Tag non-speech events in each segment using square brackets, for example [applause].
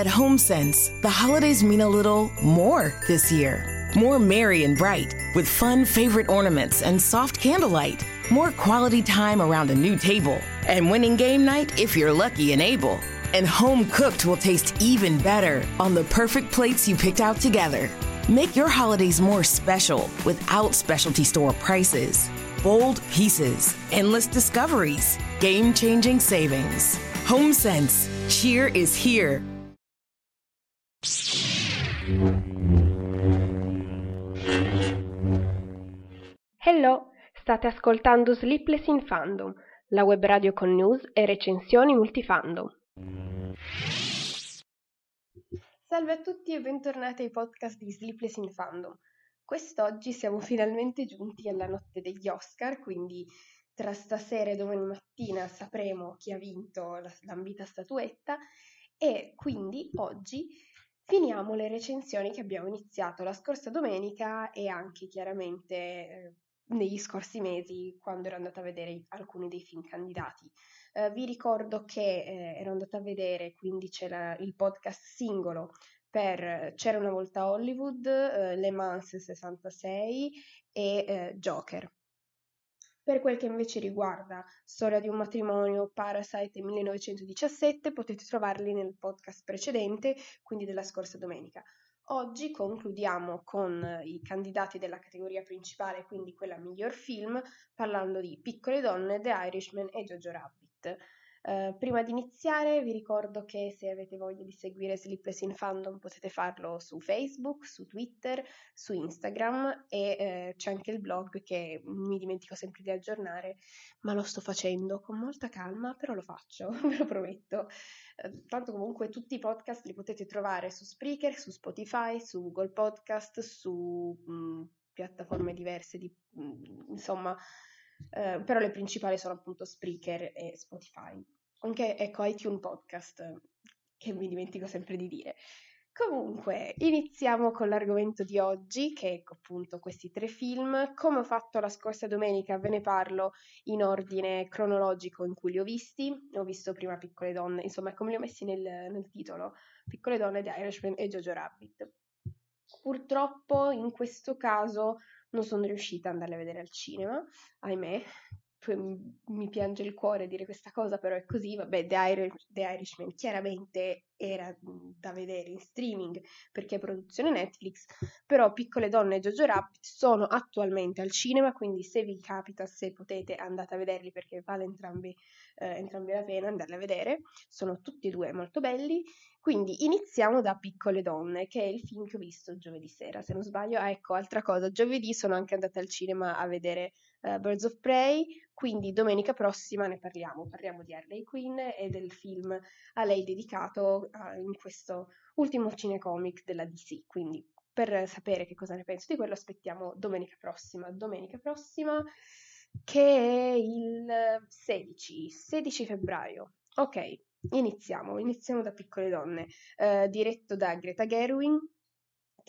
At HomeSense, the holidays mean a little more this year. More merry and bright, with fun favorite ornaments and soft candlelight. More quality time around a new table. And winning game night if you're lucky and able. And home cooked will taste even better on the perfect plates you picked out together. Make your holidays more special without specialty store prices. Bold pieces, endless discoveries, game changing savings. HomeSense, cheer is here. Hello, state ascoltando Sleepless in Fandom, la web radio con news e recensioni multifandom. Salve a tutti e bentornati ai podcast di Sleepless in Fandom. Quest'oggi siamo finalmente giunti alla notte degli Oscar, quindi tra stasera e domani mattina sapremo chi ha vinto la, l'ambita statuetta e quindi oggi finiamo le recensioni che abbiamo iniziato la scorsa domenica e anche chiaramente eh, negli scorsi mesi quando ero andata a vedere alcuni dei film candidati. Eh, vi ricordo che eh, ero andata a vedere, quindi c'era il podcast singolo per C'era una volta Hollywood, eh, Le Mans 66 e eh, Joker. Per quel che invece riguarda Storia di un matrimonio, Parasite 1917, potete trovarli nel podcast precedente, quindi della scorsa domenica. Oggi concludiamo con i candidati della categoria principale, quindi quella miglior film, parlando di Piccole donne, The Irishman e Jojo Rabbit. Uh, prima di iniziare vi ricordo che se avete voglia di seguire Sleepless in Fandom potete farlo su Facebook, su Twitter, su Instagram e uh, c'è anche il blog che mi dimentico sempre di aggiornare, ma lo sto facendo con molta calma, però lo faccio, [laughs] ve lo prometto. Uh, tanto comunque tutti i podcast li potete trovare su Spreaker, su Spotify, su Google Podcast, su mh, mm, piattaforme diverse di mh, mm, insomma eh, però le principali sono appunto Spreaker e Spotify. Anche ecco iTunes Podcast, che mi dimentico sempre di dire. Comunque, iniziamo con l'argomento di oggi, che è appunto questi tre film. Come ho fatto la scorsa domenica, ve ne parlo in ordine cronologico in cui li ho visti. Ho visto prima Piccole Donne, insomma, come li ho messi nel, nel titolo, Piccole Donne di Irishman e Jojo Rabbit. Purtroppo in questo caso non sono riuscita ad andarle a vedere al cinema, ahimè, mi piange il cuore dire questa cosa, però è così. Vabbè, The, Irish, The Irishman chiaramente era da vedere in streaming perché è produzione Netflix, però Piccole Donne e Jojo Rabbit sono attualmente al cinema, quindi se vi capita, se potete, andate a vederli perché vale entrambi, eh, entrambi la pena andarli a vedere. Sono tutti e due molto belli. Quindi iniziamo da Piccole Donne, che è il film che ho visto giovedì sera, se non sbaglio. Ah, ecco, altra cosa, giovedì sono anche andata al cinema a vedere uh, Birds of Prey, quindi domenica prossima ne parliamo. Parliamo di Harley Quinn e del film a lei dedicato uh, in questo ultimo cinecomic della DC. Quindi per sapere che cosa ne penso di quello aspettiamo domenica prossima. Domenica prossima che è il 16, 16 febbraio. Ok, iniziamo. Iniziamo da Piccole Donne, uh, diretto da Greta Gerwin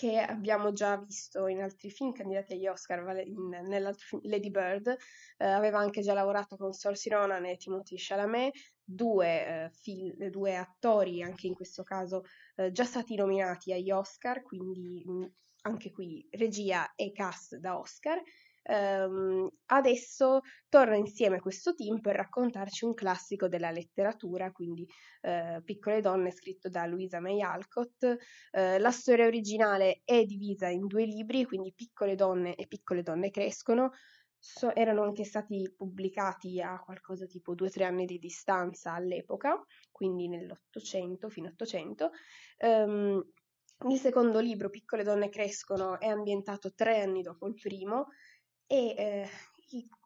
che abbiamo già visto in altri film candidati agli Oscar, in, nell'altro film Lady Bird, eh, aveva anche già lavorato con Saoirse Ronan e Timothy Chalamet, due, eh, film, due attori anche in questo caso eh, già stati nominati agli Oscar, quindi mh, anche qui regia e cast da Oscar, Um, adesso torna insieme questo team per raccontarci un classico della letteratura, quindi uh, Piccole donne scritto da Louisa May Alcott. Uh, la storia originale è divisa in due libri, quindi Piccole donne e Piccole donne crescono. So, erano anche stati pubblicati a qualcosa tipo due o tre anni di distanza all'epoca, quindi nell'Ottocento, fino all'Ottocento. Um, il secondo libro, Piccole donne crescono, è ambientato tre anni dopo il primo e eh,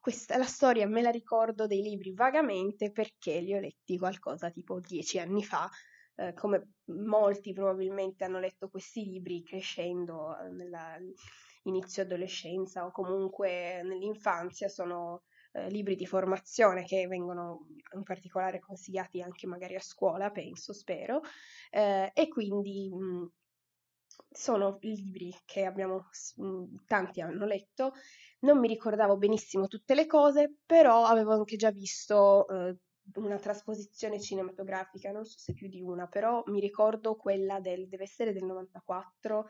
questa, la storia me la ricordo dei libri vagamente perché li ho letti qualcosa tipo dieci anni fa, eh, come molti probabilmente hanno letto questi libri crescendo eh, nell'inizio adolescenza o comunque nell'infanzia, sono eh, libri di formazione che vengono in particolare consigliati anche magari a scuola, penso, spero, eh, e quindi mh, sono libri che abbiamo, tanti hanno letto non mi ricordavo benissimo tutte le cose, però avevo anche già visto eh, una trasposizione cinematografica, non so se più di una, però mi ricordo quella del, deve essere del 94,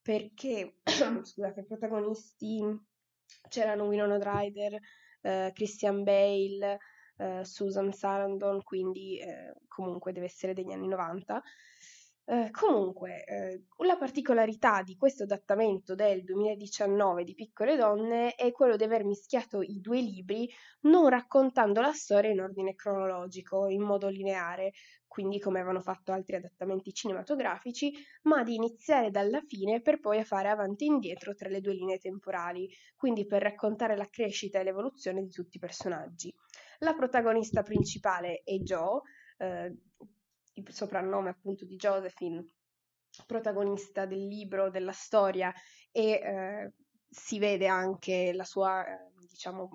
perché, [clears throat] scusate, i protagonisti c'erano Winona Ryder, eh, Christian Bale, eh, Susan Sarandon, quindi eh, comunque deve essere degli anni 90. Eh, comunque, eh, la particolarità di questo adattamento del 2019 di Piccole Donne è quello di aver mischiato i due libri non raccontando la storia in ordine cronologico, in modo lineare, quindi come avevano fatto altri adattamenti cinematografici, ma di iniziare dalla fine per poi fare avanti e indietro tra le due linee temporali, quindi per raccontare la crescita e l'evoluzione di tutti i personaggi. La protagonista principale è Jo, eh, il soprannome appunto di Josephine, protagonista del libro, della storia e eh, si vede anche la sua, eh, diciamo,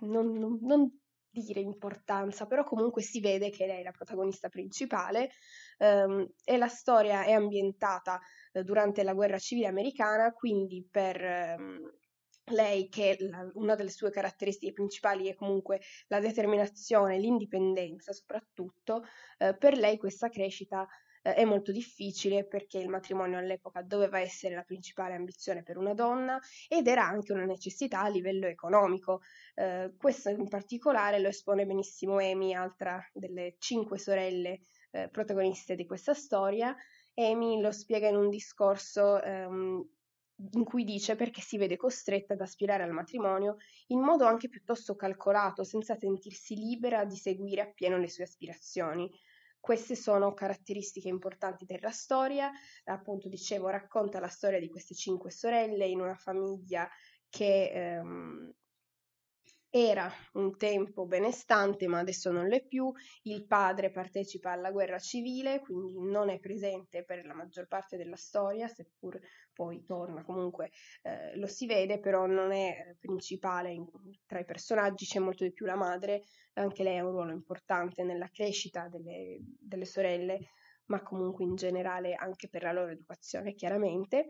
non, non, non, dire importanza, però comunque si vede che lei è la protagonista principale ehm, e la storia è ambientata eh, durante la guerra civile americana, quindi per... Ehm, lei che la, una delle sue caratteristiche principali è comunque la determinazione, l'indipendenza soprattutto, eh, per lei questa crescita eh, è molto difficile perché il matrimonio all'epoca doveva essere la principale ambizione per una donna ed era anche una necessità a livello economico. Eh, questo in particolare lo espone benissimo Amy, altra delle cinque sorelle eh, protagoniste di questa storia. Amy lo spiega in un discorso ehm, in cui dice perché si vede costretta ad aspirare al matrimonio in modo anche piuttosto calcolato, senza sentirsi libera di seguire appieno le sue aspirazioni. Queste sono caratteristiche importanti della storia, appunto dicevo, racconta la storia di queste cinque sorelle in una famiglia che ehm, era un tempo benestante, ma adesso non l'è più. Il padre partecipa alla guerra civile, quindi non è presente per la maggior parte della storia, seppur poi torna comunque eh, lo si vede, però non è principale in, tra i personaggi, c'è molto di più la madre, anche lei ha un ruolo importante nella crescita delle, delle sorelle, ma comunque in generale anche per la loro educazione, chiaramente.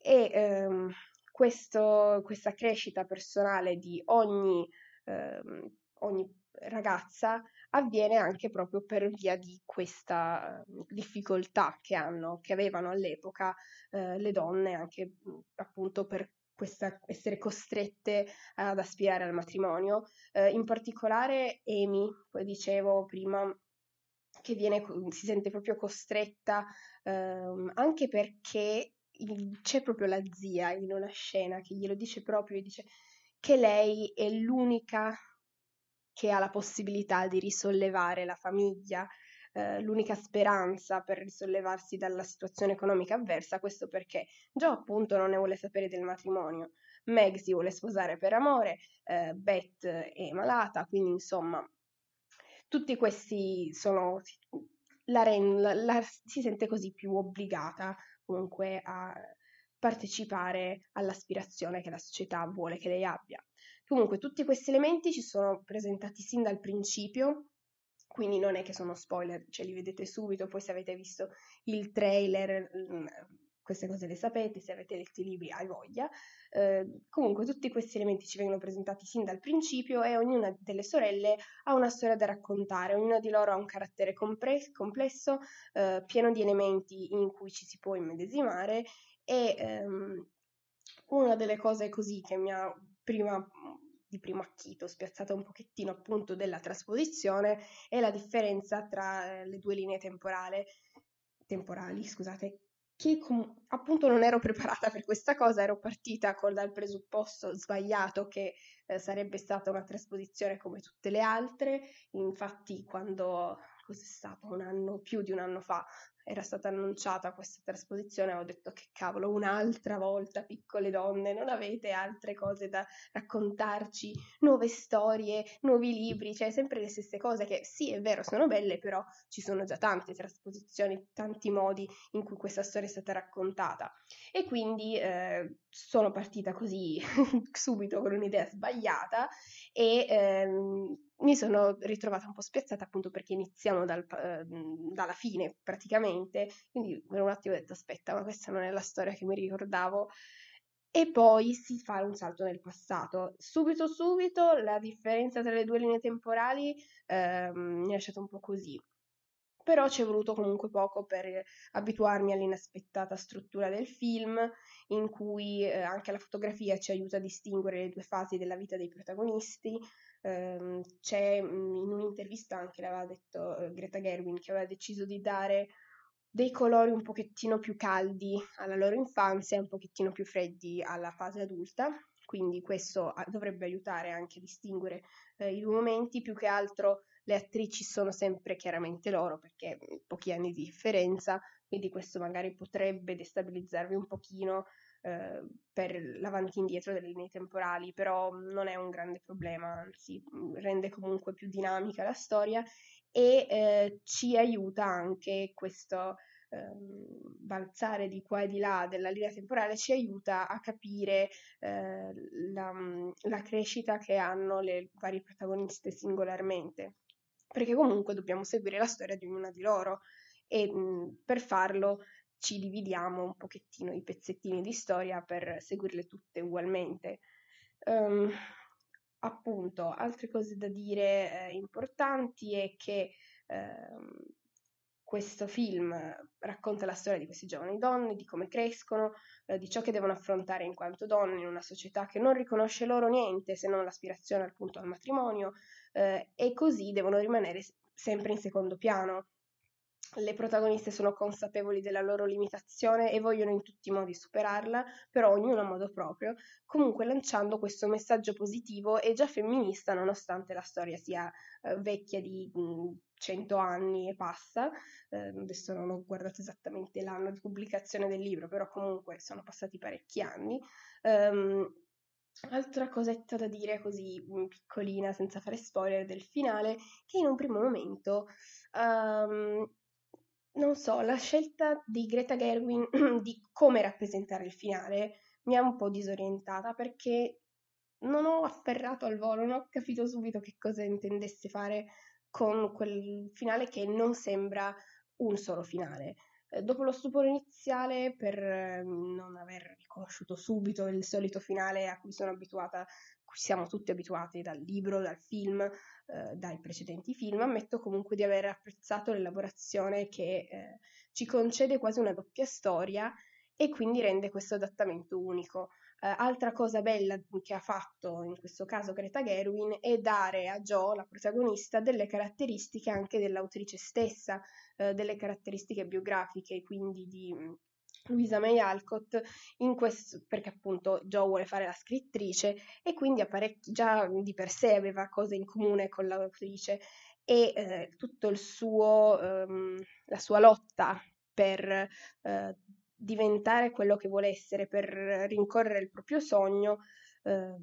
E ehm, questo, questa crescita personale di ogni, ehm, ogni ragazza avviene anche proprio per via di questa ehm, difficoltà che hanno, che avevano all'epoca eh, le donne, anche appunto per questa, essere costrette ad aspirare al matrimonio. Eh, in particolare Amy, poi dicevo prima, che viene, si sente proprio costretta ehm, anche perché c'è proprio la zia in una scena che glielo dice proprio, dice che lei è l'unica che ha la possibilità di risollevare la famiglia, eh, l'unica speranza per risollevarsi dalla situazione economica avversa, questo perché Joe appunto non ne vuole sapere del matrimonio, Meg si vuole sposare per amore, eh, Beth è malata, quindi insomma tutti questi sono... La, la, la, si sente così più obbligata comunque a partecipare all'aspirazione che la società vuole che lei abbia. Comunque tutti questi elementi ci sono presentati sin dal principio, quindi non è che sono spoiler, ce li vedete subito, poi se avete visto il trailer mm, queste cose le sapete, se avete letto i libri hai voglia. Eh, comunque tutti questi elementi ci vengono presentati sin dal principio e ognuna delle sorelle ha una storia da raccontare, ognuna di loro ha un carattere compre- complesso, eh, pieno di elementi in cui ci si può immedesimare e ehm, una delle cose così che mi ha prima di primo acchito, spiazzata un pochettino appunto della trasposizione, è la differenza tra eh, le due linee temporali, temporali, scusate, che com- appunto non ero preparata per questa cosa, ero partita con dal presupposto sbagliato che eh, sarebbe stata una trasposizione come tutte le altre, infatti quando cos'è stato un anno, più di un anno fa, era stata annunciata questa trasposizione, ho detto che cavolo, un'altra volta, piccole donne, non avete altre cose da raccontarci, nuove storie, nuovi libri, cioè sempre le stesse cose che sì, è vero, sono belle, però ci sono già tante trasposizioni, tanti modi in cui questa storia è stata raccontata. E quindi eh, sono partita così [laughs] subito con un'idea sbagliata e ehm, mi sono ritrovata un po' spiazzata appunto perché iniziamo dal, eh, dalla fine praticamente, quindi per un attimo ho detto aspetta, ma questa non è la storia che mi ricordavo. e poi si fa un salto nel passato. Subito subito la differenza tra le due linee temporali ehm, mi ha lasciato un po' così. Però ci è voluto comunque poco per abituarmi all'inaspettata struttura del film, in cui eh, anche la fotografia ci aiuta a distinguere le due fasi della vita dei protagonisti. Eh, c'è in un'intervista anche l'aveva detto eh, Greta Gerwin che aveva deciso di dare dei colori un pochettino più caldi alla loro infanzia e un pochettino più freddi alla fase adulta, quindi questo ah, dovrebbe aiutare anche a distinguere eh, i due momenti, più che altro le attrici sono sempre chiaramente loro perché mm, pochi anni di differenza, quindi questo magari potrebbe destabilizzarvi un pochino eh, per l'avanti e indietro delle linee temporali, però non è un grande problema, anzi mm, rende comunque più dinamica la storia e eh, ci aiuta anche questo balzare di qua e di là della linea temporale, ci aiuta a capire eh, la, la crescita che hanno le varie protagoniste singolarmente, perché comunque dobbiamo seguire la storia di ognuna di loro e mh, per farlo ci dividiamo un pochettino i pezzettini di storia per seguirle tutte ugualmente. Um, appunto, altre cose da dire eh, importanti è che eh, questo film racconta la storia di queste giovani donne, di come crescono, eh, di ciò che devono affrontare in quanto donne in una società che non riconosce loro niente se non l'aspirazione appunto al matrimonio eh, e così devono rimanere sempre in secondo piano le protagoniste sono consapevoli della loro limitazione e vogliono in tutti i modi superarla, però ognuno a modo proprio, comunque lanciando questo messaggio positivo e già femminista nonostante la storia sia eh, vecchia di mh, 100 anni e passa. Eh, adesso non ho guardato esattamente l'anno di pubblicazione del libro, però comunque sono passati parecchi anni. Um, Altra cosetta da dire così piccolina, senza fare spoiler del finale, che in un primo momento um, non so, la scelta di Greta Gerwin [clears throat] di come rappresentare il finale mi ha un po' disorientata perché non ho afferrato al volo, non ho capito subito che cosa intendesse fare con quel finale che non sembra un solo finale. Eh, dopo lo stupore iniziale, per eh, non aver riconosciuto subito il solito finale a cui sono abituata, cui siamo tutti abituati dal libro, dal film, eh, dai precedenti film, ammetto comunque di aver apprezzato l'elaborazione che eh, ci concede quasi una doppia storia e quindi rende questo adattamento unico. Uh, altra cosa bella che ha fatto in questo caso Greta Gerwin è dare a Jo, la protagonista, delle caratteristiche anche dell'autrice stessa, uh, delle caratteristiche biografiche, quindi di mm, Luisa May Alcott, questo, perché appunto Jo vuole fare la scrittrice e quindi già di per sé aveva cose in comune con l'autrice e eh, tutto il suo, ehm, la sua lotta per eh, diventare quello che vuole essere, per rincorrere il proprio sogno, eh,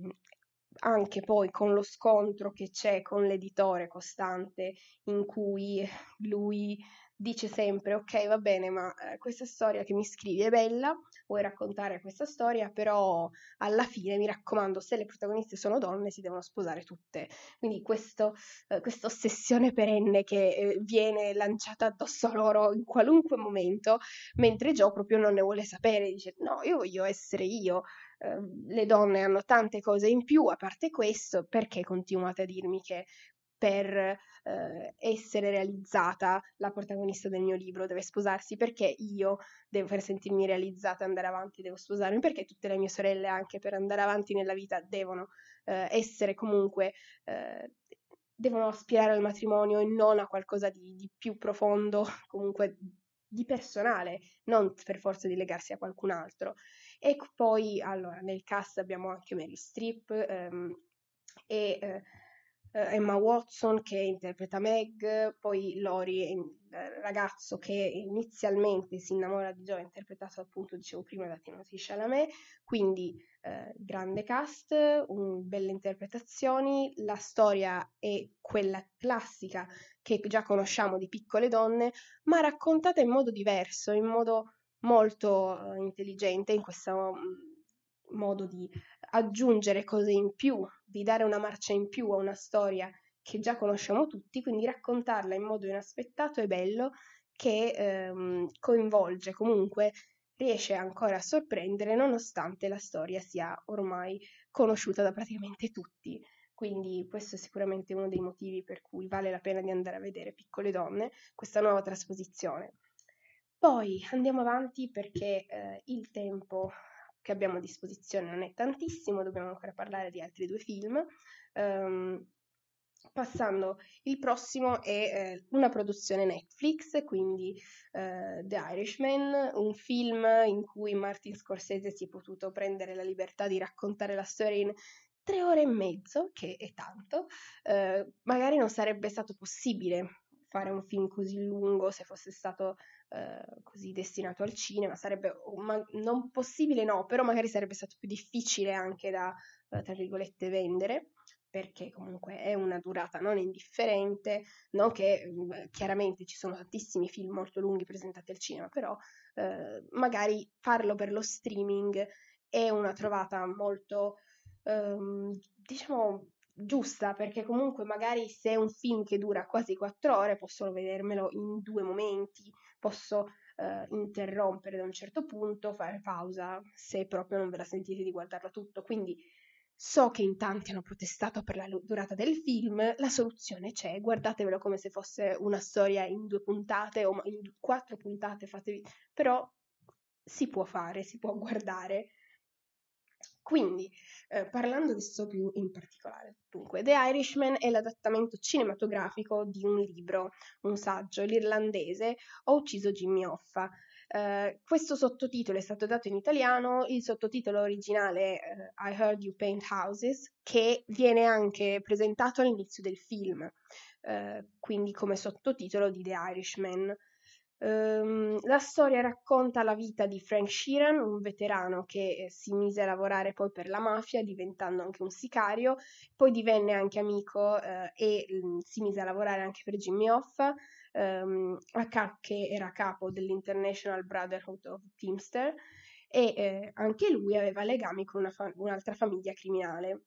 anche poi con lo scontro che c'è con l'editore costante in cui lui dice sempre ok va bene ma eh, questa storia che mi scrivi è bella, vuoi raccontare questa storia, però alla fine mi raccomando se le protagoniste sono donne si devono sposare tutte. Quindi eh, questa ossessione perenne che eh, viene lanciata addosso a loro in qualunque momento, mentre Joe proprio non ne vuole sapere, dice no io voglio essere io. Uh, le donne hanno tante cose in più, a parte questo, perché continuate a dirmi che per eh, essere realizzata la protagonista del mio libro deve sposarsi perché io devo per sentirmi realizzata andare avanti devo sposarmi perché tutte le mie sorelle anche per andare avanti nella vita devono eh, essere comunque eh, devono aspirare al matrimonio e non a qualcosa di, di più profondo [laughs] comunque di personale non per forza di legarsi a qualcun altro. E poi allora nel cast abbiamo anche Mary Streep ehm, e eh, Emma Watson che interpreta Meg, poi Lori, il ragazzo che inizialmente si innamora di Joe, interpretato appunto, dicevo prima, da Timothy Chalamet, quindi eh, grande cast, un, belle interpretazioni, la storia è quella classica che già conosciamo di piccole donne, ma raccontata in modo diverso, in modo molto uh, intelligente, in questo um, modo di aggiungere cose in più, di dare una marcia in più a una storia che già conosciamo tutti, quindi raccontarla in modo inaspettato e bello che ehm, coinvolge comunque riesce ancora a sorprendere nonostante la storia sia ormai conosciuta da praticamente tutti. Quindi questo è sicuramente uno dei motivi per cui vale la pena di andare a vedere Piccole Donne, questa nuova trasposizione. Poi andiamo avanti perché eh, il tempo che abbiamo a disposizione non è tantissimo, dobbiamo ancora parlare di altri due film. Um, Passando, il prossimo è eh, una produzione Netflix, quindi eh, The Irishman, un film in cui Martin Scorsese si è potuto prendere la libertà di raccontare la storia in tre ore e mezzo, che è tanto. Eh, magari non sarebbe stato possibile fare un film così lungo se fosse stato eh, così destinato al cinema, sarebbe ma, non possibile no, però magari sarebbe stato più difficile anche da, eh, tra virgolette, vendere perché comunque è una durata non indifferente, non che mhmm, chiaramente ci sono tantissimi film molto lunghi presentati al cinema, però eh, magari farlo per lo streaming è una trovata molto, ehm, diciamo, giusta, perché comunque magari se è un film che dura quasi quattro ore posso vedermelo in due momenti, posso eh, interrompere da un certo punto, fare pausa se proprio non ve la sentite di guardarlo tutto, quindi So che in tanti hanno protestato per la durata del film, la soluzione c'è, guardatevelo come se fosse una storia in due puntate o in quattro puntate, fatevi... però si può fare, si può guardare. Quindi, eh, parlando adesso più in particolare, dunque, The Irishman è l'adattamento cinematografico di un libro, un saggio, l'irlandese Ho ucciso Jimmy Hoffa, Uh, questo sottotitolo è stato dato in italiano, il sottotitolo originale uh, I Heard You Paint Houses, che viene anche presentato all'inizio del film, uh, quindi come sottotitolo di The Irishman. Um, la storia racconta la vita di Frank Sheeran, un veterano che eh, si mise a lavorare poi per la mafia, diventando anche un sicario, poi divenne anche amico e um, si mise a lavorare anche per Jimmy Hoffa, um, che era capo dell'International Brotherhood of Teamster e eh, anche lui aveva legami con fa- un'altra famiglia criminale.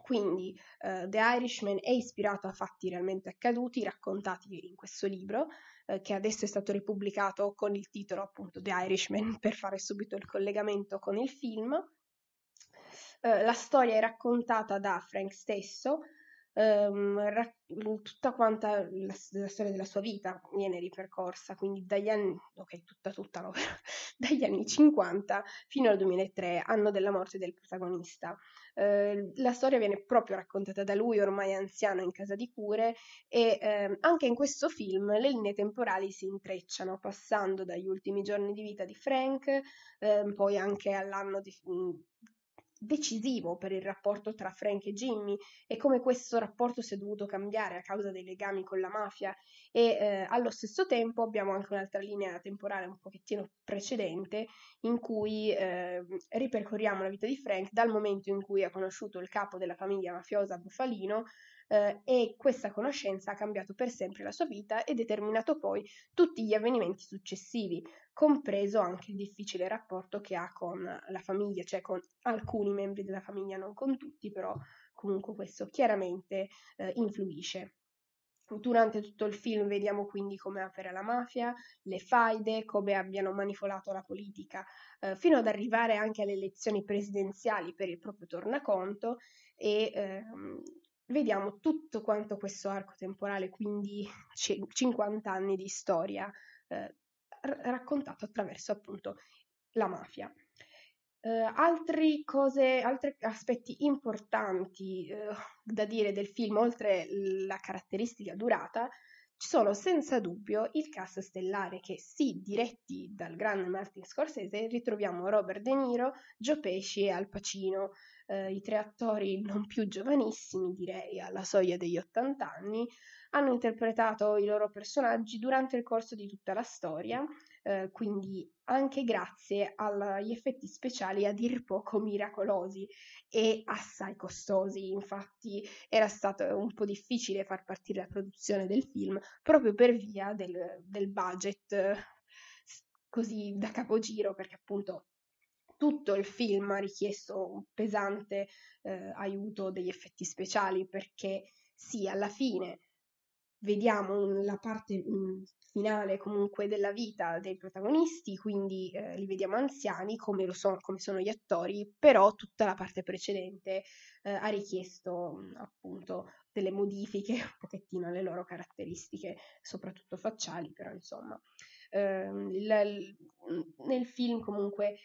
Quindi uh, The Irishman è ispirato a fatti realmente accaduti raccontati in questo libro, uh, che adesso è stato ripubblicato con il titolo appunto The Irishman [laughs] per fare subito il collegamento con il film. Uh, la storia è raccontata da Frank stesso, ehm, ra- tutta quanta la, la, storia della sua vita viene ripercorsa, quindi dagli anni, ok, tutta tutta no, [laughs] dagli anni 50 fino al 2003, anno della morte del protagonista. Eh, la storia viene proprio raccontata da lui, ormai anziano in casa di cure, e eh, anche in questo film le linee temporali si intrecciano, passando dagli ultimi giorni di vita di Frank, eh, poi anche all'anno di, decisivo per il rapporto tra Frank e Jimmy e come questo rapporto si è dovuto cambiare a causa dei legami con la mafia. E eh, allo stesso tempo abbiamo anche un'altra linea temporale un pochettino precedente in cui eh, ripercorriamo la vita di Frank dal momento in cui ha conosciuto il capo della famiglia mafiosa Bufalino eh, e questa conoscenza ha cambiato per sempre la sua vita e determinato poi tutti gli avvenimenti successivi, compreso anche il difficile rapporto che ha con la famiglia, cioè con alcuni membri della famiglia, non con tutti, però comunque questo chiaramente eh, influisce. Durante tutto il film vediamo quindi come opera la mafia, le faide, come abbiano manipolato la politica, eh, fino ad arrivare anche alle elezioni presidenziali per il proprio tornaconto e ehm, vediamo tutto quanto questo arco temporale, quindi c- 50 anni di storia eh, raccontato attraverso appunto la mafia. Altri cose, altri aspetti importanti uh, da dire del film, oltre la caratteristica durata, ci sono senza dubbio il cast stellare che sì, diretti dal grande Martin Scorsese, ritroviamo Robert De Niro, Joe Pesci e Al Pacino, eh, i tre attori non più giovanissimi, direi alla soglia degli 80 anni, hanno interpretato i loro personaggi durante il corso di tutta la storia, eh, quindi anche grazie agli effetti speciali a dir poco miracolosi e assai costosi. Infatti era stato un po' difficile far partire la produzione del film proprio per via del, del budget così da capogiro, perché appunto tutto il film ha richiesto un pesante eh, aiuto degli effetti speciali perché sì, alla fine vediamo la parte mh, finale comunque della vita dei protagonisti, quindi eh, li vediamo anziani come, lo sono, come sono gli attori, però tutta la parte precedente eh, ha richiesto mh, appunto delle modifiche un pochettino alle loro caratteristiche, soprattutto facciali, però insomma. Eh, l- nel film comunque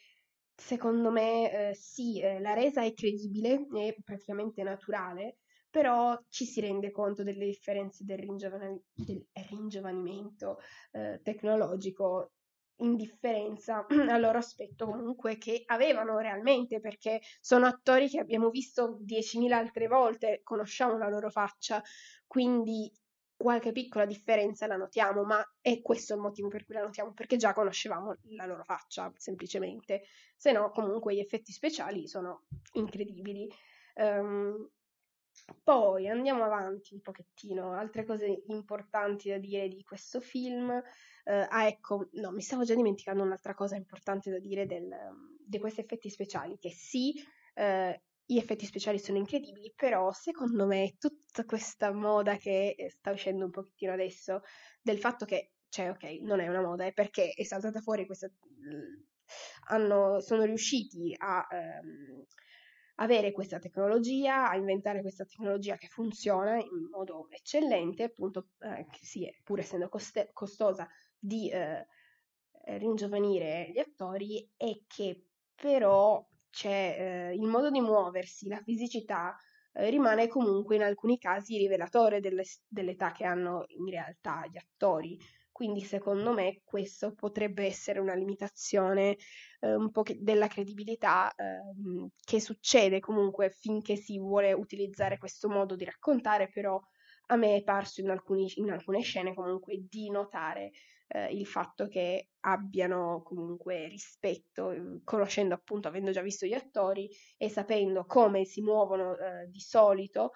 secondo me eh, sì, eh, la resa è credibile, è praticamente naturale, però ci si rende conto delle differenze del, ringiovani- del ringiovanimento eh, tecnologico in differenza [clears throat] al loro aspetto comunque che avevano realmente perché sono attori che abbiamo visto 10.000 altre volte, conosciamo la loro faccia, quindi qualche piccola differenza la notiamo, ma è questo il motivo per cui la notiamo, perché già conoscevamo la loro faccia, semplicemente. Se no, comunque gli effetti speciali sono incredibili. Um, poi andiamo avanti un pochettino, altre cose importanti da dire di questo film. Uh, ah, ecco, no, mi stavo già dimenticando un'altra cosa importante da dire del, di questi effetti speciali, che sì, uh, gli effetti speciali sono incredibili, però secondo me tutta questa moda che sta uscendo un pochettino adesso, del fatto che, cioè ok, non è una moda, è perché è saltata fuori questa... Hanno, sono riusciti a... Um, avere questa tecnologia, a inventare questa tecnologia che funziona in modo eccellente, appunto, eh, sì, pur essendo coste- costosa di eh, ringiovanire gli attori, e che però c'è eh, il modo di muoversi, la fisicità, eh, rimane comunque in alcuni casi rivelatore delle, dell'età che hanno in realtà gli attori. Quindi secondo me questo potrebbe essere una limitazione eh, un po' della credibilità eh, che succede comunque finché si vuole utilizzare questo modo di raccontare, però a me è parso in, alcuni, in alcune scene comunque di notare eh, il fatto che abbiano comunque rispetto, mm, conoscendo appunto, avendo già visto gli attori e sapendo come si muovono eh, di solito,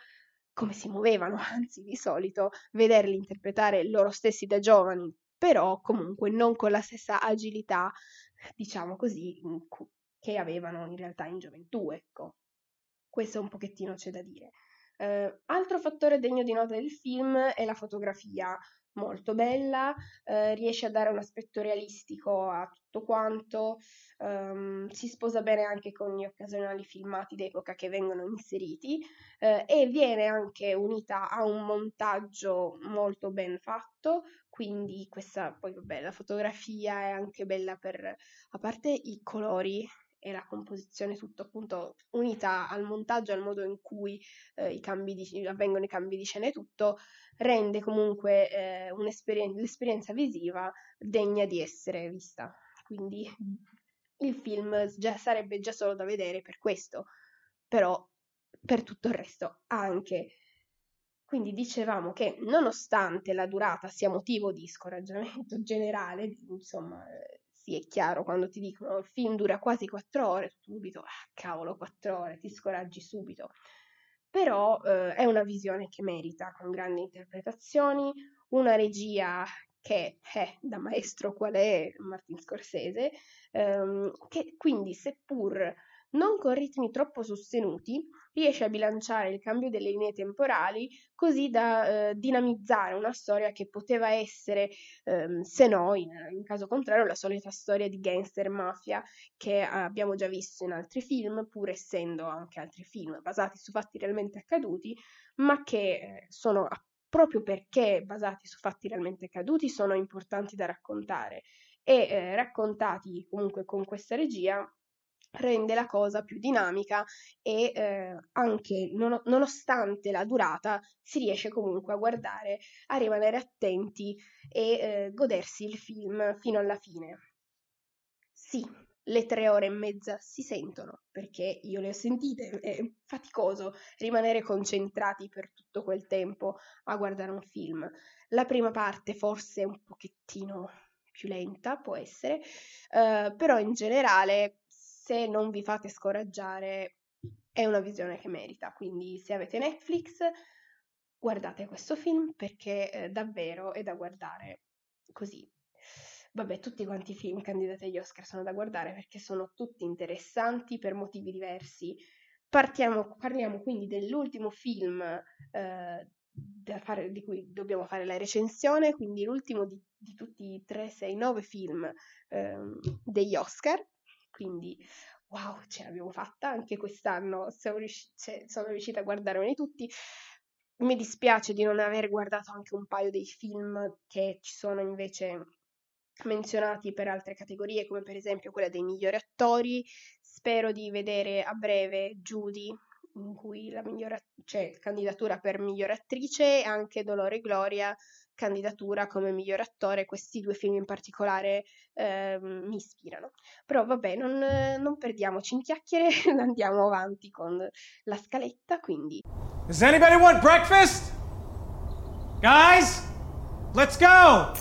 come si muovevano, [laughs] anzi di solito, vederli interpretare loro stessi da giovani, però comunque non con la stessa agilità, diciamo così, che avevano in realtà in gioventù, ecco. Questo un pochettino c'è da dire. Uh, altro fattore degno di nota del film è la fotografia molto bella, eh, riesce a dare un aspetto realistico a tutto quanto, um, si sposa bene anche con gli occasionali filmati d'epoca che vengono inseriti eh, e viene anche unita a un montaggio molto ben fatto, quindi questa poi vabbè la fotografia è anche bella per, a parte i colori e la composizione tutto appunto unita al montaggio, al modo in cui eh, i di, avvengono i cambi di scena e tutto, rende comunque eh, l'esperienza visiva degna di essere vista. Quindi il film già, sarebbe già solo da vedere per questo, però per tutto il resto anche. Quindi dicevamo che nonostante la durata sia motivo di scoraggiamento [laughs] generale, insomma, sì, è chiaro, quando ti dicono il film dura quasi quattro ore, subito, ah, cavolo, quattro ore, ti scoraggi subito. Però eh, è una visione che merita, con grandi interpretazioni, una regia che è da maestro qual è Martin Scorsese, ehm, che quindi seppur non con ritmi troppo sostenuti, riesce a bilanciare il cambio delle linee temporali così da eh, dinamizzare una storia che poteva essere, ehm, se no, in, in, caso contrario, la solita storia di gangster mafia che abbiamo già visto in altri film, pur essendo anche altri film basati su fatti realmente accaduti, ma che eh, sono proprio perché basati su fatti realmente accaduti sono importanti da raccontare. E eh, raccontati comunque con questa regia rende la cosa più dinamica e eh, anche non, nonostante la durata si riesce comunque a guardare, a rimanere attenti e eh, godersi il film fino alla fine. Sì, le tre ore e mezza si sentono perché io le ho sentite, è faticoso rimanere concentrati per tutto quel tempo a guardare un film. La prima parte forse è un pochettino più lenta, può essere, uh, però in generale se non vi fate scoraggiare è una visione che merita. Quindi se avete Netflix guardate questo film perché eh, davvero è da guardare così. Vabbè, tutti quanti i film candidati agli Oscar sono da guardare perché sono tutti interessanti per motivi diversi. Partiamo, parliamo quindi dell'ultimo film eh, fare, di cui dobbiamo fare la recensione, quindi l'ultimo di, di tutti i 3, 6, 9 film ehm, degli Oscar, quindi wow, ce l'abbiamo fatta anche quest'anno, riusci- cioè, sono riuscita a guardarmeli tutti. Mi dispiace di non aver guardato anche un paio dei film che ci sono invece menzionati per altre categorie, come per esempio quella dei migliori attori. Spero di vedere a breve Judy, in cui la migliore, cioè, candidatura per miglior attrice, e anche Dolore e Gloria, candidatura come miglior attore. Questi due film in particolare eh, mi ispirano. Però vabbè, non, non perdiamoci in chiacchiere, [laughs] andiamo avanti con la scaletta, quindi... Does anybody want breakfast? Guys, let's go!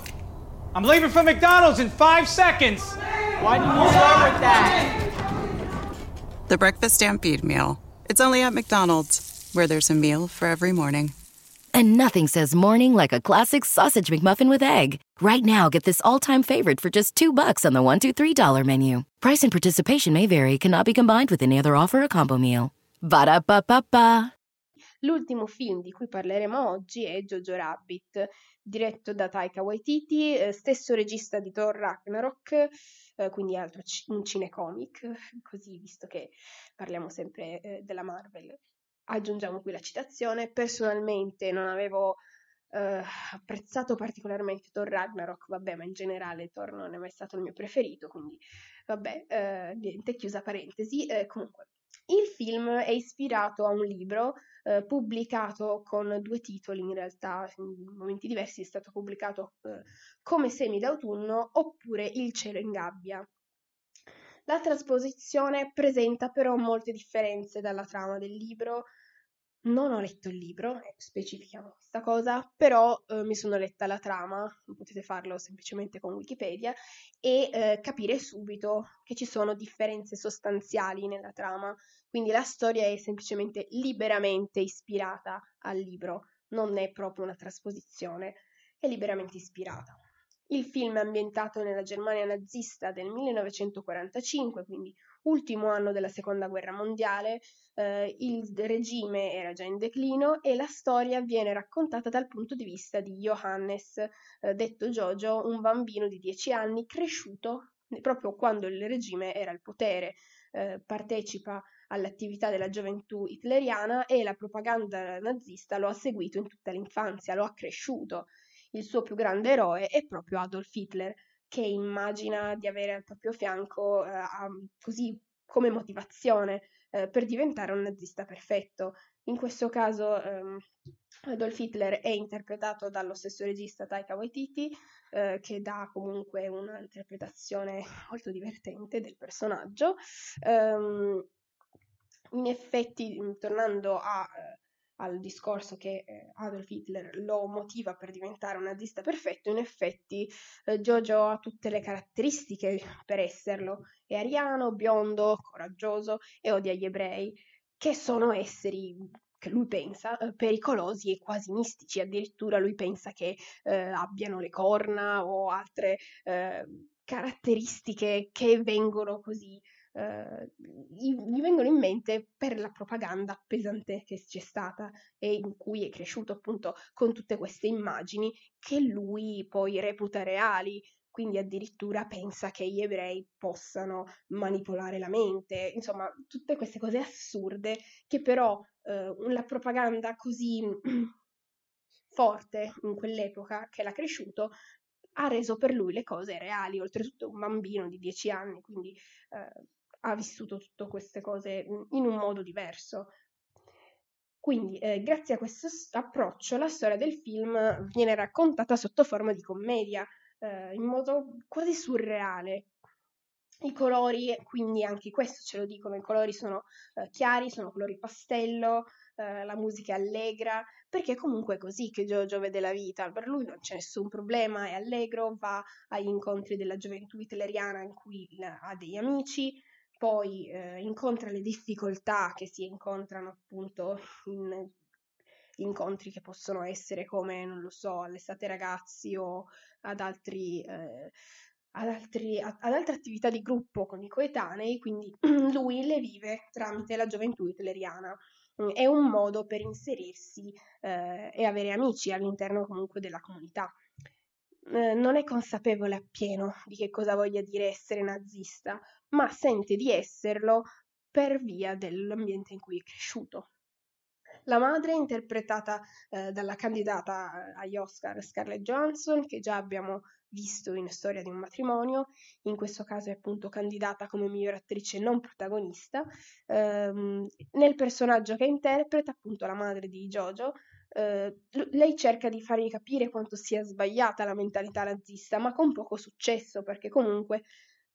I'm leaving for McDonald's in five seconds. Why didn't you start with that? The Breakfast Stampede Meal. It's only at McDonald's, where there's a meal for every morning. And nothing says morning like a classic sausage McMuffin with egg. Right now, get this all-time favorite for just two bucks on the one, two, three dollar menu. Price and participation may vary. Cannot be combined with any other offer or combo meal. Ba da ba ba ba. L'ultimo film di cui parleremo oggi è Jojo Rabbit, diretto da Taika Waititi, eh, stesso regista di Thor Ragnarok, eh, quindi altro un cinecomic, [laughs] così visto che parliamo sempre eh, della Marvel. Aggiungiamo qui la citazione, personalmente non avevo eh, apprezzato particolarmente Thor Ragnarok, vabbè, ma in generale Thor non è mai stato il mio preferito, quindi vabbè, eh, niente, chiusa parentesi. Eh, comunque, il film è ispirato a un libro eh, pubblicato con due titoli, in realtà in momenti diversi è stato pubblicato eh, come Semi d'autunno oppure Il cielo in gabbia. La trasposizione presenta però molte differenze dalla trama del libro, non ho letto il libro, eh, specifichiamo questa cosa, però eh, mi sono letta la trama, potete farlo semplicemente con Wikipedia, e eh, capire subito che ci sono differenze sostanziali nella trama. Quindi la storia è semplicemente liberamente ispirata al libro, non è proprio una trasposizione, è liberamente ispirata. Il film è ambientato nella Germania nazista del 1945, quindi ultimo anno della seconda guerra mondiale, eh, il regime era già in declino e la storia viene raccontata dal punto di vista di Johannes, eh, detto Jojo, un bambino di 10 anni cresciuto proprio quando il regime era al potere. Eh, partecipa all'attività della gioventù hitleriana e la propaganda nazista lo ha seguito in tutta l'infanzia, lo ha cresciuto il suo più grande eroe è proprio Adolf Hitler, che immagina di avere al proprio fianco eh, così come motivazione eh, per diventare un nazista perfetto. In questo caso ehm, Adolf Hitler è interpretato dallo stesso regista Taika Waititi, eh, che dà comunque un'interpretazione molto divertente del personaggio. Um, in effetti, tornando a eh, al discorso che eh, Adolf Hitler lo motiva per diventare un nazista perfetto, in effetti eh, Jojo ha tutte le caratteristiche per esserlo. È ariano, biondo, coraggioso e odia gli ebrei, che sono esseri che lui pensa eh, pericolosi e quasi mistici, addirittura lui pensa che eh, abbiano le corna o altre eh, caratteristiche che vengono così eh, gli, vengono in mente per la propaganda pesante che c'è stata e in cui è cresciuto appunto con tutte queste immagini che lui poi reputa reali, quindi addirittura pensa che gli ebrei possano manipolare la mente, insomma, tutte queste cose assurde che però eh, la propaganda così [clears throat] forte in quell'epoca che l'ha cresciuto ha reso per lui le cose reali, oltretutto un bambino di 10 anni, quindi eh, ha vissuto tutte queste cose in un modo diverso. Quindi, eh, grazie a questo approccio, la storia del film viene raccontata sotto forma di commedia, eh, in modo quasi surreale. I colori, quindi anche questo ce lo dicono, i colori sono eh, chiari, sono colori pastello, eh, la musica è allegra, perché comunque è così che Giorgio vede la vita, per lui non c'è nessun problema, è allegro, va agli incontri della gioventù hitleriana in cui ha degli amici, poi eh, incontra le difficoltà che si incontrano appunto in incontri che possono essere come, non lo so, all'estate ragazzi o ad altri... Eh, ad, altri, ad, altre attività di gruppo con i coetanei, quindi [clears throat] lui le vive tramite la gioventù hitleriana. mm, è un modo per inserirsi eh, e avere amici all'interno comunque della comunità. Eh, non è consapevole appieno di che cosa voglia dire essere nazista, ma sente di esserlo per via dell'ambiente in cui è cresciuto. La madre interpretata eh, dalla candidata agli Oscar Scarlett Johansson, che già abbiamo visto in Storia di un matrimonio, in questo caso è appunto candidata come miglior attrice non protagonista. Ehm, nel personaggio che interpreta, appunto la madre di Jojo, eh, lei cerca di fargli capire quanto sia sbagliata la mentalità nazista, ma con poco successo, perché comunque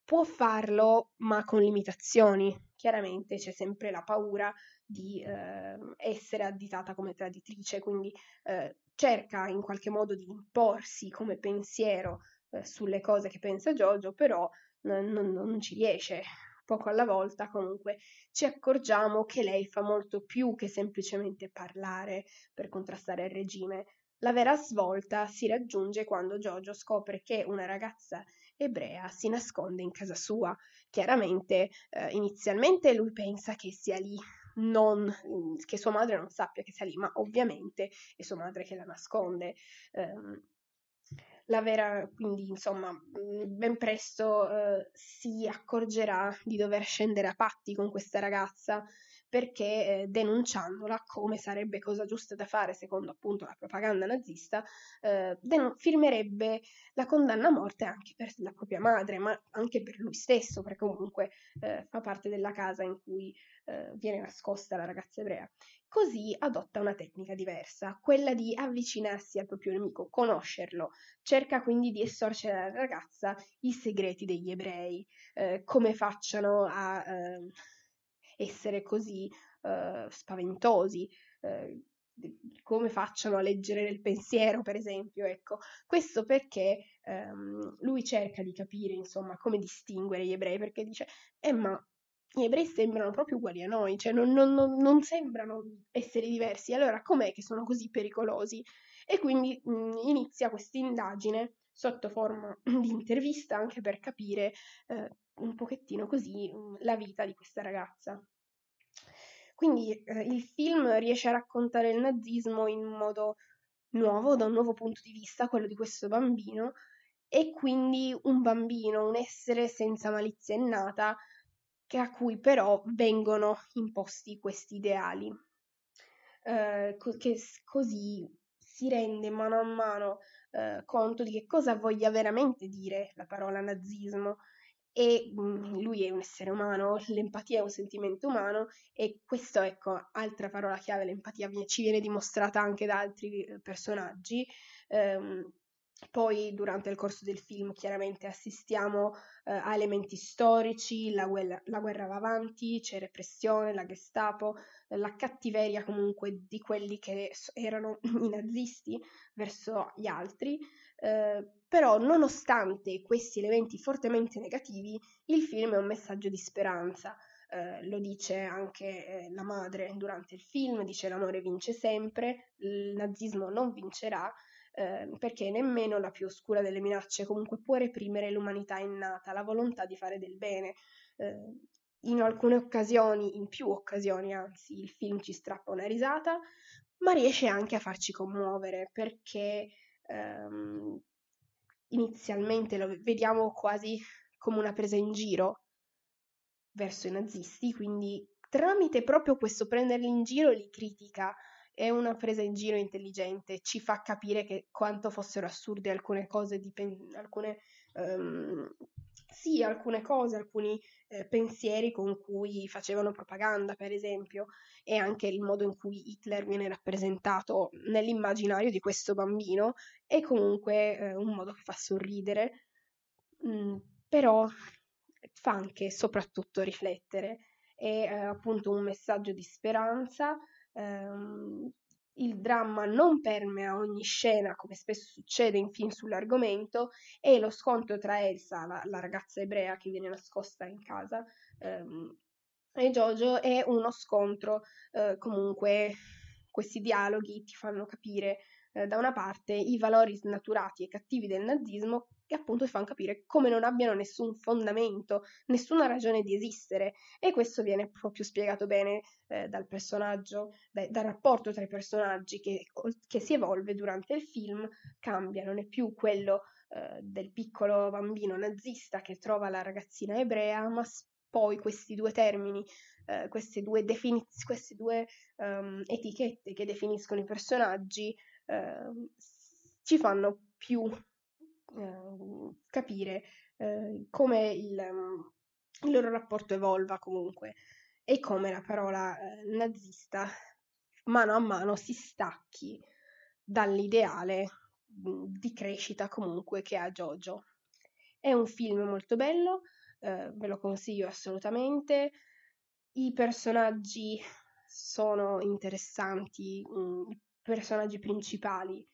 può farlo, ma con limitazioni. Chiaramente c'è sempre la paura di eh, essere additata come traditrice, quindi eh, cerca in qualche modo di imporsi come pensiero eh, sulle cose che pensa Giorgio, però non, non, non ci riesce. Poco alla volta comunque ci accorgiamo che lei fa molto più che semplicemente parlare per contrastare il regime. La vera svolta si raggiunge quando Giorgio scopre che una ragazza ebrea si nasconde in casa sua. Chiaramente, eh, inizialmente lui pensa che sia lì non, che sua madre non sappia che sia lì, ma ovviamente è sua madre che la nasconde. Um, la vera, quindi insomma, ben presto uh, si accorgerà di dover scendere a patti con questa ragazza perché eh, denunciandola, come sarebbe cosa giusta da fare secondo appunto la propaganda nazista, eh, denun- firmerebbe la condanna a morte anche per la propria madre, ma anche per lui stesso, perché comunque eh, fa parte della casa in cui eh, viene nascosta la ragazza ebrea. Così adotta una tecnica diversa, quella di avvicinarsi al proprio nemico, conoscerlo, cerca quindi di estorcere alla ragazza i segreti degli ebrei, eh, come facciano a ehm, essere così uh, spaventosi, uh, come facciano a leggere nel pensiero, per esempio, ecco. Questo perché um, lui cerca di capire, insomma, come distinguere gli ebrei, perché dice, eh ma gli ebrei sembrano proprio uguali a noi, cioè non, non, non, non sembrano essere diversi, allora com'è che sono così pericolosi? E quindi mh, inizia questa indagine sotto forma di intervista anche per capire eh, un pochettino così mm, la vita di questa ragazza. Quindi eh, il film riesce a raccontare il nazismo in un modo nuovo, da un nuovo punto di vista, quello di questo bambino, e quindi un bambino, un essere senza malizia innata, a cui però vengono imposti questi ideali. Eh, che così si rende mano a mano eh, conto di che cosa voglia veramente dire la parola nazismo e mhmm, lui è un essere umano, l'empatia è un sentimento umano e questo, ecco, altra parola chiave, l'empatia ci viene dimostrata anche da altri eh, personaggi. Um, poi durante il corso del film chiaramente assistiamo eh, a elementi storici, la guerra, la guerra, va avanti, c'è repressione, la Gestapo, la cattiveria comunque di quelli che erano [laughs] i nazisti verso gli altri, eh, però nonostante questi elementi fortemente negativi, il film è un messaggio di speranza. Eh, lo dice anche eh, la madre durante il film, dice l'amore vince sempre, il nazismo non vincerà, eh, perché nemmeno la più oscura delle minacce comunque può reprimere l'umanità innata, la volontà di fare del bene. Eh, in alcune occasioni, in più occasioni anzi, il film ci strappa una risata, ma riesce anche a farci commuovere perché ehm, inizialmente lo vediamo quasi come una presa in giro verso i nazisti, quindi tramite proprio questo prenderli in giro li critica. È una presa in giro intelligente, ci fa capire che quanto fossero assurde alcune cose, dipend- alcune um, sì, alcune cose, alcuni eh, pensieri con cui facevano propaganda, per esempio, e anche il modo in cui Hitler viene rappresentato nell'immaginario di questo bambino è comunque eh, un modo che fa sorridere, mm, però fa anche e soprattutto riflettere. È eh, appunto un messaggio di speranza, ehm, il dramma non permea ogni scena, come spesso succede in film sull'argomento, e lo scontro tra Elsa, la, la ragazza ebrea che viene nascosta in casa, ehm, e Jojo è uno scontro, eh, comunque questi dialoghi ti fanno capire eh, da una parte i valori snaturati e cattivi del nazismo che appunto ti fanno capire come non abbiano nessun fondamento, nessuna ragione di esistere. E questo viene proprio spiegato bene eh, dal personaggio, da, dal rapporto tra i personaggi che, che, si evolve durante il film, cambia, non è più quello eh, del piccolo bambino nazista che trova la ragazzina ebrea, ma poi questi due termini, eh, queste due, definiz- queste due um, etichette che definiscono i personaggi eh, ci fanno più eh, capire eh, come il, il, loro rapporto evolva comunque e come la parola eh, nazista mano a mano si stacchi dall'ideale di crescita comunque che ha Jojo. È un film molto bello, eh, ve lo consiglio assolutamente. I personaggi sono interessanti, mh, mm, i personaggi principali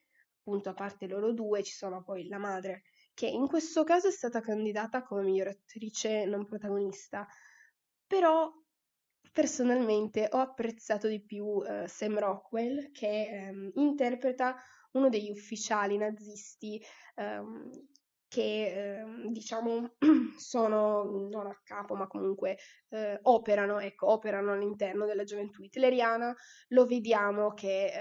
appunto a parte loro due ci sono poi la madre che in questo caso è stata candidata come miglior attrice non protagonista, però personalmente ho apprezzato di più uh, Sam Rockwell che um, interpreta uno degli ufficiali nazisti um, che um, diciamo [clears throat] sono non a capo ma comunque uh, operano, ecco, operano all'interno della gioventù hitleriana, lo vediamo che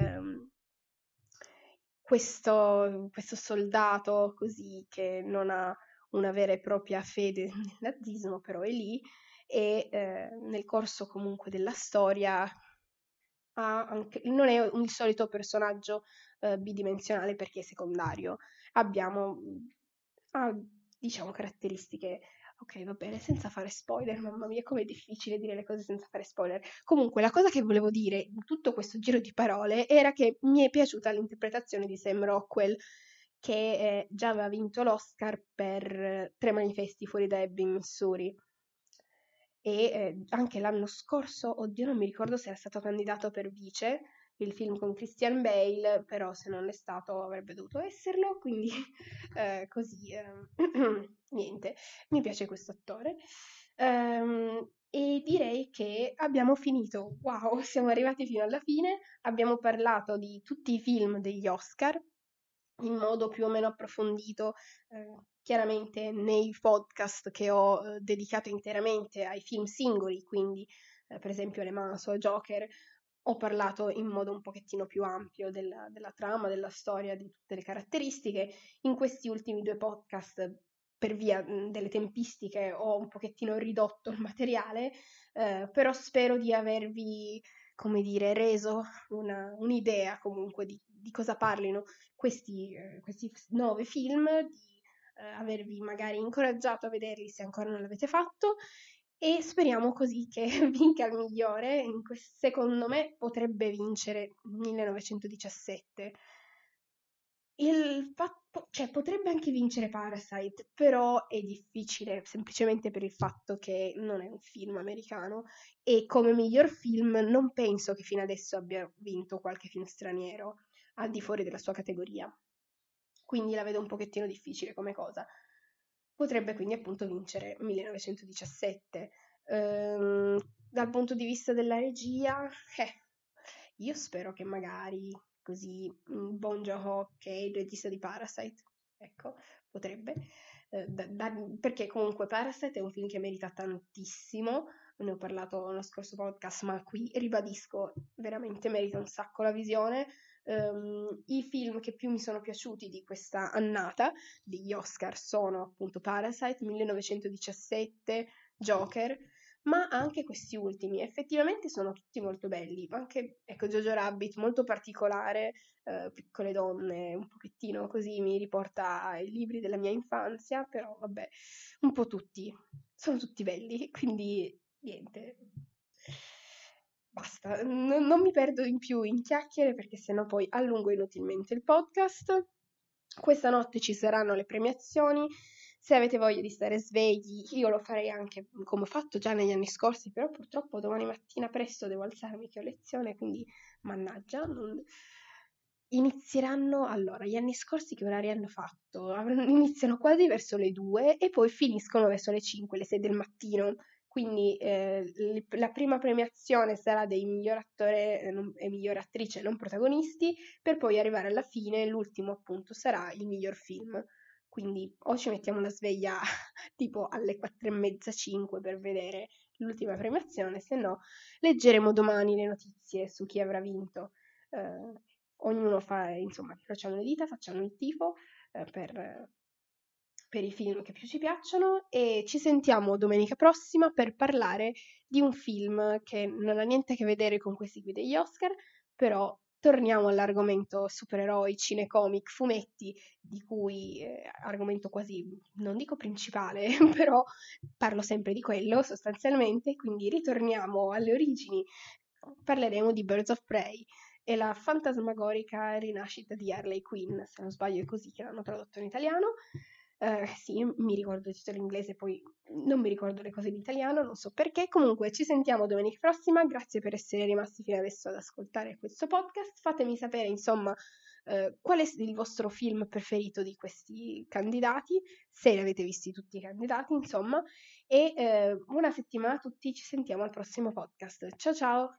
questo, questo soldato così che non ha una vera e propria fede [laughs] nel nazismo, però è lì e eh, nel corso comunque della storia anche, non è il solito personaggio eh, bidimensionale perché è secondario. Abbiamo ha, diciamo caratteristiche Ok, va bene, senza fare spoiler, mamma mia, com'è difficile dire le cose senza fare spoiler. Comunque, la cosa che volevo dire in tutto questo giro di parole era che mi è piaciuta l'interpretazione di Sam Rockwell, che eh, già aveva vinto l'Oscar per eh, Tre manifesti fuori da Ebbing, Missouri. E eh, anche l'anno scorso, oddio, non mi ricordo se era stato candidato per vice, il film con Christian Bale, però se non è stato avrebbe dovuto esserlo, quindi [laughs] eh, così, eh, [clears throat] niente, mi piace questo attore. Um, e direi che abbiamo finito, wow, [laughs] siamo arrivati fino alla fine, abbiamo parlato di tutti i film degli Oscar in modo più o meno approfondito, eh, chiaramente nei podcast che ho eh, dedicato interamente ai film singoli, quindi eh, per esempio Le Manso, Joker, ho parlato in modo un pochettino più ampio della, della, trama, della storia, di tutte le caratteristiche. In questi ultimi due podcast, per via delle tempistiche, ho un pochettino ridotto il materiale, eh, però spero di avervi, come dire, reso una, un'idea comunque di, di, cosa parlino questi, eh, questi nove film, di eh, avervi magari incoraggiato a vederli se ancora non l'avete fatto e speriamo così che [laughs] vinca il migliore. secondo me potrebbe vincere 1917. Il fatto, cioè potrebbe anche vincere Parasite, però è difficile semplicemente per il fatto che non è un film americano e come miglior film non penso che fino adesso abbia vinto qualche film straniero al di fuori della sua categoria. Quindi la vedo un pochettino difficile come cosa potrebbe quindi appunto vincere 1917. Ehm, dal punto di vista della regia, eh, io spero che magari così mm, Bon Joon-ho, che è il regista di Parasite, ecco, potrebbe, eh, da, da, perché comunque Parasite è un film che merita tantissimo, ne ho parlato nello scorso podcast, ma qui ribadisco, veramente merita un sacco la visione, Um, I film che più mi sono piaciuti di questa annata degli Oscar sono appunto Parasite, 1917, Joker, ma anche questi ultimi. Effettivamente sono tutti molto belli, anche ecco Jojo Rabbit molto particolare, uh, piccole donne, un pochettino così mi riporta ai libri della mia infanzia, però vabbè, un po' tutti, sono tutti belli, [laughs] quindi niente, basta, n- non mi perdo in più in chiacchiere perché sennò poi allungo inutilmente il podcast. Questa notte ci saranno le premiazioni. Se avete voglia di stare svegli, io lo farei anche come ho fatto già negli anni scorsi, però purtroppo domani mattina presto devo alzarmi che ho lezione, quindi mannaggia. Non... Inizieranno allora gli anni scorsi che orari hanno fatto? Iniziano quasi verso le 2 e poi finiscono verso le 5, le 6 del mattino quindi eh, la prima premiazione sarà dei miglior attore eh, e miglior attrice non protagonisti, per poi arrivare alla fine, l'ultimo appunto sarà il miglior film. quindi o ci mettiamo una sveglia [laughs] tipo alle 4 e mezza, 5 per vedere l'ultima premiazione, se no leggeremo domani le notizie su chi avrà vinto. Eh, ognuno fa, insomma, incrociamo le dita, facciamo il tifo eh, per, per i film che più ci piacciono e ci sentiamo domenica prossima per parlare di un film che non ha niente a che vedere con questi qui degli Oscar, però torniamo all'argomento supereroi, cinecomic, fumetti, di cui eh, argomento quasi, non dico principale, [laughs] però parlo sempre di quello sostanzialmente, quindi ritorniamo alle origini, parleremo di Birds of Prey e la fantasmagorica rinascita di Harley Quinn, se non sbaglio è così che l'hanno tradotto in italiano. Uh, sì, mi ricordo il titolo inglese, poi non mi ricordo le cose in italiano, non so perché. Comunque ci sentiamo domenica prossima. Grazie per essere rimasti fino adesso ad ascoltare questo podcast. Fatemi sapere, insomma, uh, qual è il vostro film preferito di questi candidati, se li avete visti tutti i candidati, insomma. E uh, buona settimana a tutti, ci sentiamo al prossimo podcast. Ciao ciao!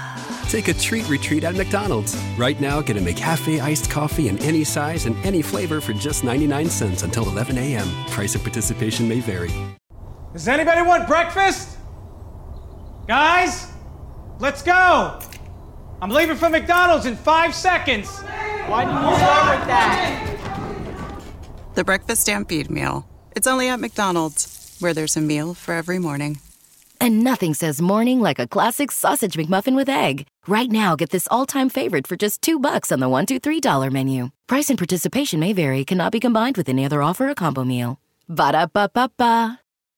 Take a treat retreat at McDonald's. Right now, get a McCafe iced coffee in any size and any flavor for just 99 cents until 11 a.m. Price of participation may vary. Does anybody want breakfast? Guys, let's go. I'm leaving for McDonald's in five seconds. Why did you start with that? The Breakfast Stampede Meal. It's only at McDonald's, where there's a meal for every morning. And nothing says morning like a classic sausage McMuffin with egg. Right now, get this all-time favorite for just two bucks on the one, two, three dollar menu. Price and participation may vary. Cannot be combined with any other offer or combo meal. Ba da ba ba ba.